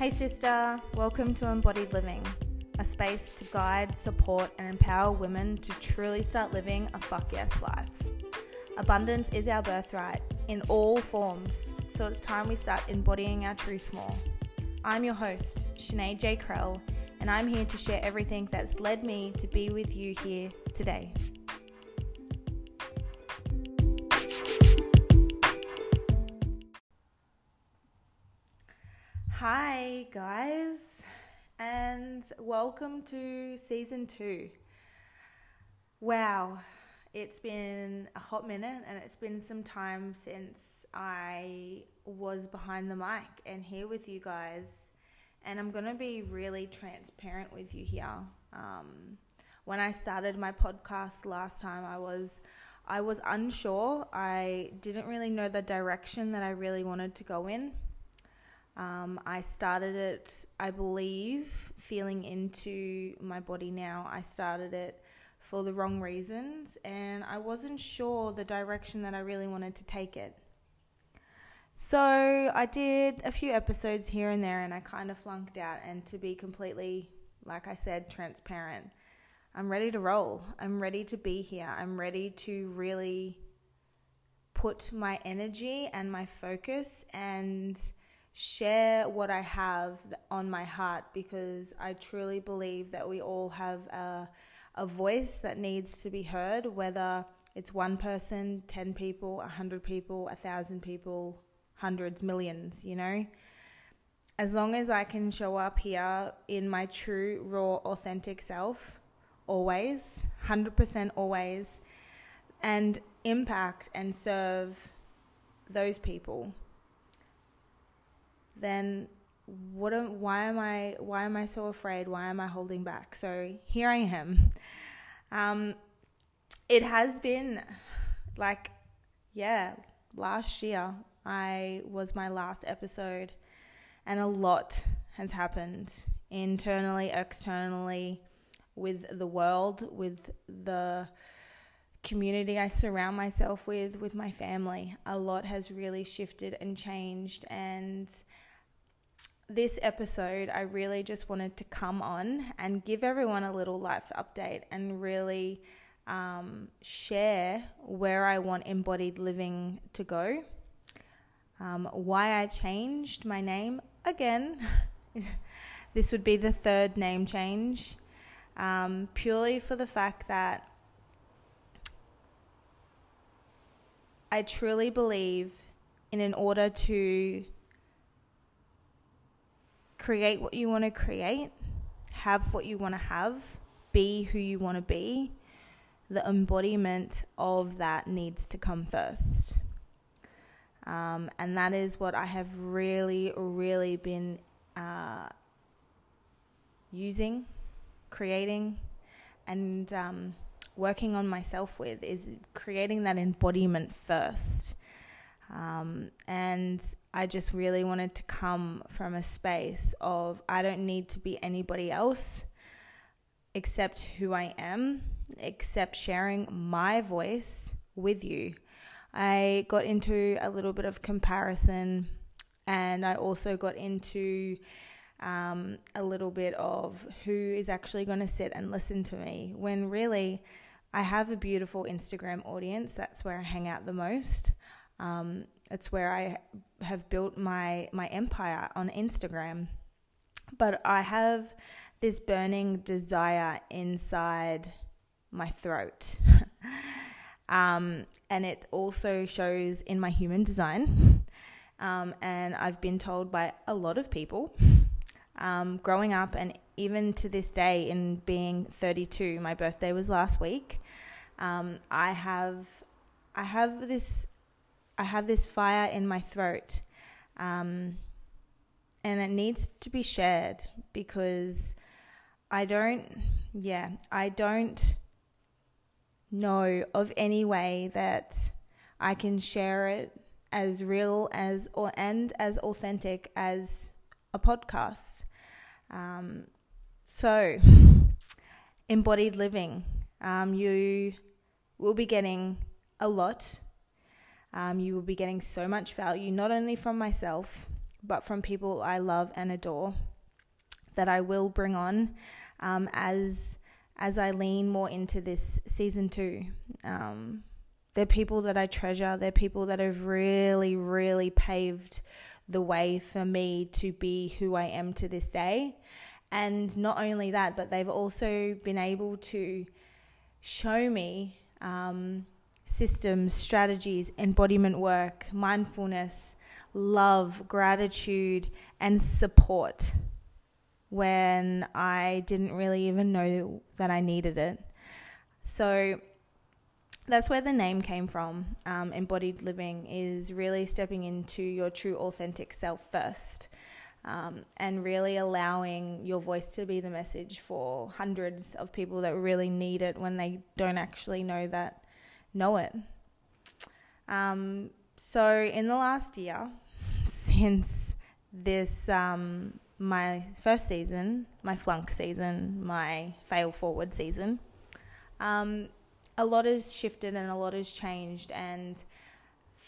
Hey, sister, welcome to Embodied Living, a space to guide, support, and empower women to truly start living a fuck yes life. Abundance is our birthright in all forms, so it's time we start embodying our truth more. I'm your host, Sinead J. Krell, and I'm here to share everything that's led me to be with you here today. Guys, and welcome to season two. Wow, it's been a hot minute and it's been some time since I was behind the mic and here with you guys. And I'm going to be really transparent with you here. Um, when I started my podcast last time, I was. I was unsure. I didn't really know the direction that I really wanted to go in. Um, I started it, I believe, feeling into my body now. I started it for the wrong reasons and I wasn't sure the direction that I really wanted to take it. So I did a few episodes here and there and I kind of flunked out. And to be completely, like I said, transparent, I'm ready to roll. I'm ready to be here. I'm ready to really put my energy and my focus and share what I have on my heart because I truly believe that we all have a, a voice that needs to be heard, whether it's one person, 10 people, 100 people, a 1,000 people, hundreds, millions, you know? As long as I can show up here in my true, raw, authentic self, always, 100% always, and impact and serve those people then what am, why am I why am I so afraid? Why am I holding back? So here I am. Um, it has been like yeah, last year I was my last episode and a lot has happened internally, externally with the world, with the community I surround myself with, with my family. A lot has really shifted and changed and this episode, I really just wanted to come on and give everyone a little life update and really um, share where I want embodied living to go, um, why I changed my name again. this would be the third name change, um, purely for the fact that I truly believe in in order to create what you want to create, have what you want to have, be who you want to be, the embodiment of that needs to come first. Um, and that is what I have really, really been uh, using, creating, and um, working on myself with is creating that embodiment first. Um, and I just really wanted to come from a space of I don't need to be anybody else except who I am, except sharing my voice with you. I got into a little bit of comparison and I also got into um, a little bit of who is actually going to sit and listen to me when really I have a beautiful Instagram audience. That's where I hang out the most. Um, it's where I have built my my empire on Instagram. But I have this burning desire inside my throat. um, and it also shows in my human design. Um, and I've been told by a lot of people um, growing up, and even to this day, in being 32, my birthday was last week. Um, I have I have this I have this fire in my throat. Um, and it needs to be shared because I don't, yeah, I don't know of any way that I can share it as real as or and as authentic as a podcast. Um, so, embodied living, um, you will be getting a lot um, you will be getting so much value, not only from myself, but from people I love and adore that I will bring on um, as as I lean more into this season two. Um, they're people that I treasure. They're people that have really, really paved the way for me to be who I am to this day. And not only that, but they've also been able to show me um, systems, strategies, embodiment work, mindfulness, love, gratitude, and support when I didn't really even know that I needed it. So that's where the name came from. Um, embodied living is really stepping into your true, authentic self first. Um, and really allowing your voice to be the message for hundreds of people that really need it when they don't actually know that know it. Um, so in the last year, since this um, my first season, my flunk season, my fail forward season, um, a lot has shifted and a lot has changed and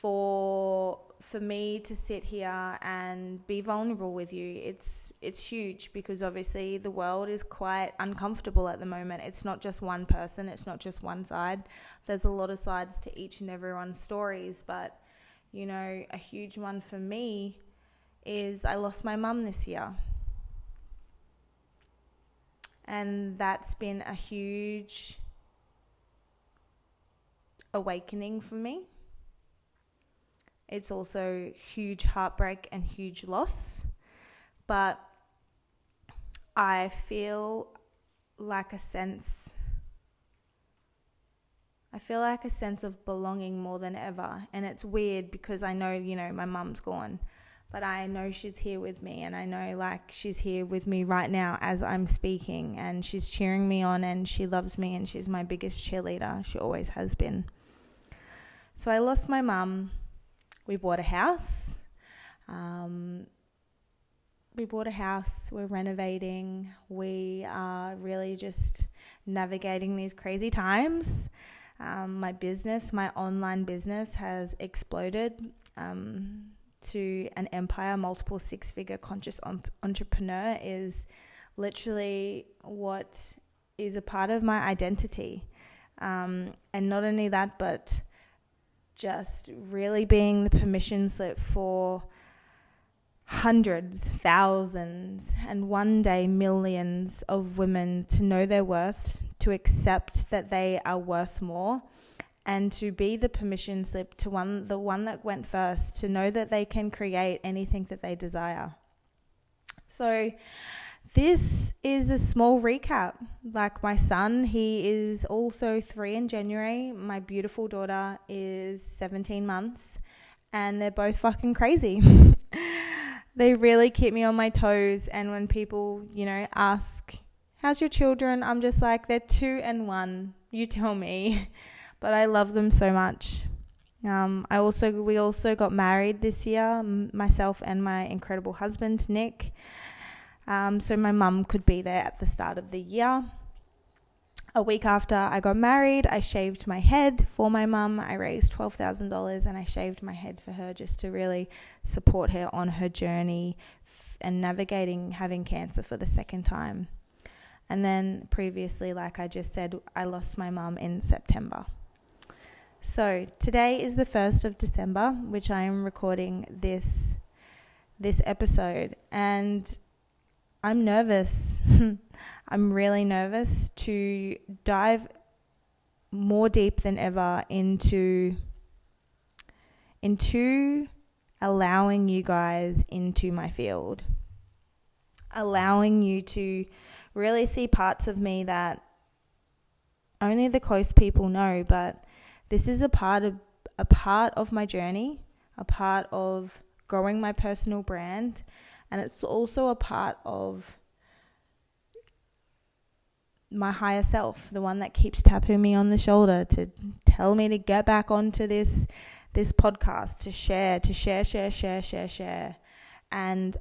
for for me to sit here and be vulnerable with you. It's it's huge because obviously the world is quite uncomfortable at the moment. It's not just one person. It's not just one side. There's a lot of sides to each and everyone's stories. But you know a huge one for me is I lost my mum this year. And that's been a huge awakening for me. It's also huge heartbreak and huge loss. But I feel like a sense I feel like a sense of belonging more than ever. And it's weird because I know, you know, my mum's gone, but I know she's here with me. And I know, like, she's here with me right now as I'm speaking. And she's cheering me on and she loves me and she's my biggest cheerleader. She always has been. So I lost my mum. We bought a house. Um, we bought a house. We're renovating. We are really just navigating these crazy times. Um, my business, my online business, has exploded um, to an empire. Multiple six figure conscious entrepreneur is literally what is a part of my identity. Um, and not only that, but just really being the permission slip for hundreds, thousands, and one day millions of women to know their worth, to accept that they are worth more, and to be the permission slip to one the one that went first, to know that they can create anything that they desire. So this is a small recap. Like my son, he is also three in January. My beautiful daughter is 17 months, and they're both fucking crazy. they really keep me on my toes. And when people, you know, ask, How's your children? I'm just like, They're two and one. You tell me. but I love them so much. Um, I also we also got married this year, myself and my incredible husband Nick. Um, so my mum could be there at the start of the year. A week after I got married, I shaved my head for my mum. I raised $12,000 and I shaved my head for her just to really support her on her journey and navigating having cancer for the second time. And then previously, like I just said, I lost my mum in September. So today is the 1st of December, which I am recording this this episode and I'm nervous. I'm really nervous to dive more deep than ever into into allowing you guys into my field. Allowing you to really see parts of me that only the close people know, but this is a part of a part of my journey, a part of growing my personal brand and it's also a part of my higher self, the one that keeps tapping me on the shoulder to tell me to get back onto this this podcast, to share, to share, share, share, share, share. And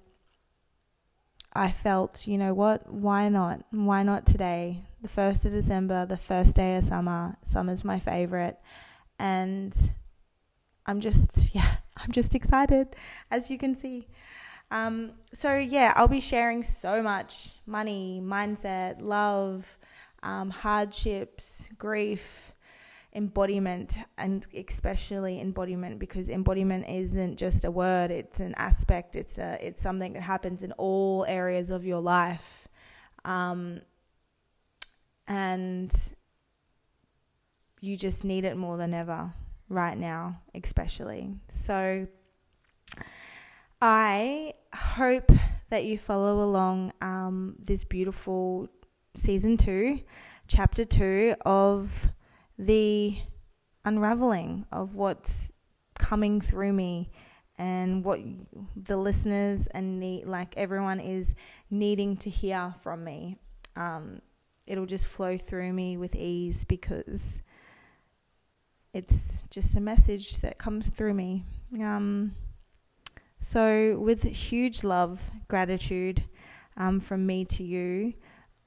I felt, you know what, why not? Why not today? The 1st of December, the first day of summer. Summer's my favorite. And I'm just, yeah, I'm just excited, as you can see. Um, so, yeah, I'll be sharing so much money, mindset, love, um, hardships, grief, embodiment, and especially embodiment because embodiment isn't just a word, it's an aspect, it's, a, it's something that happens in all areas of your life. Um, and you just need it more than ever right now, especially. So, I hope that you follow along um, this beautiful season two, chapter two of the unraveling of what's coming through me and what the listeners and the like everyone is needing to hear from me. Um, it'll just flow through me with ease because it's just a message that comes through me. Um, so, with huge love, gratitude um, from me to you,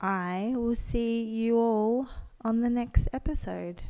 I will see you all on the next episode.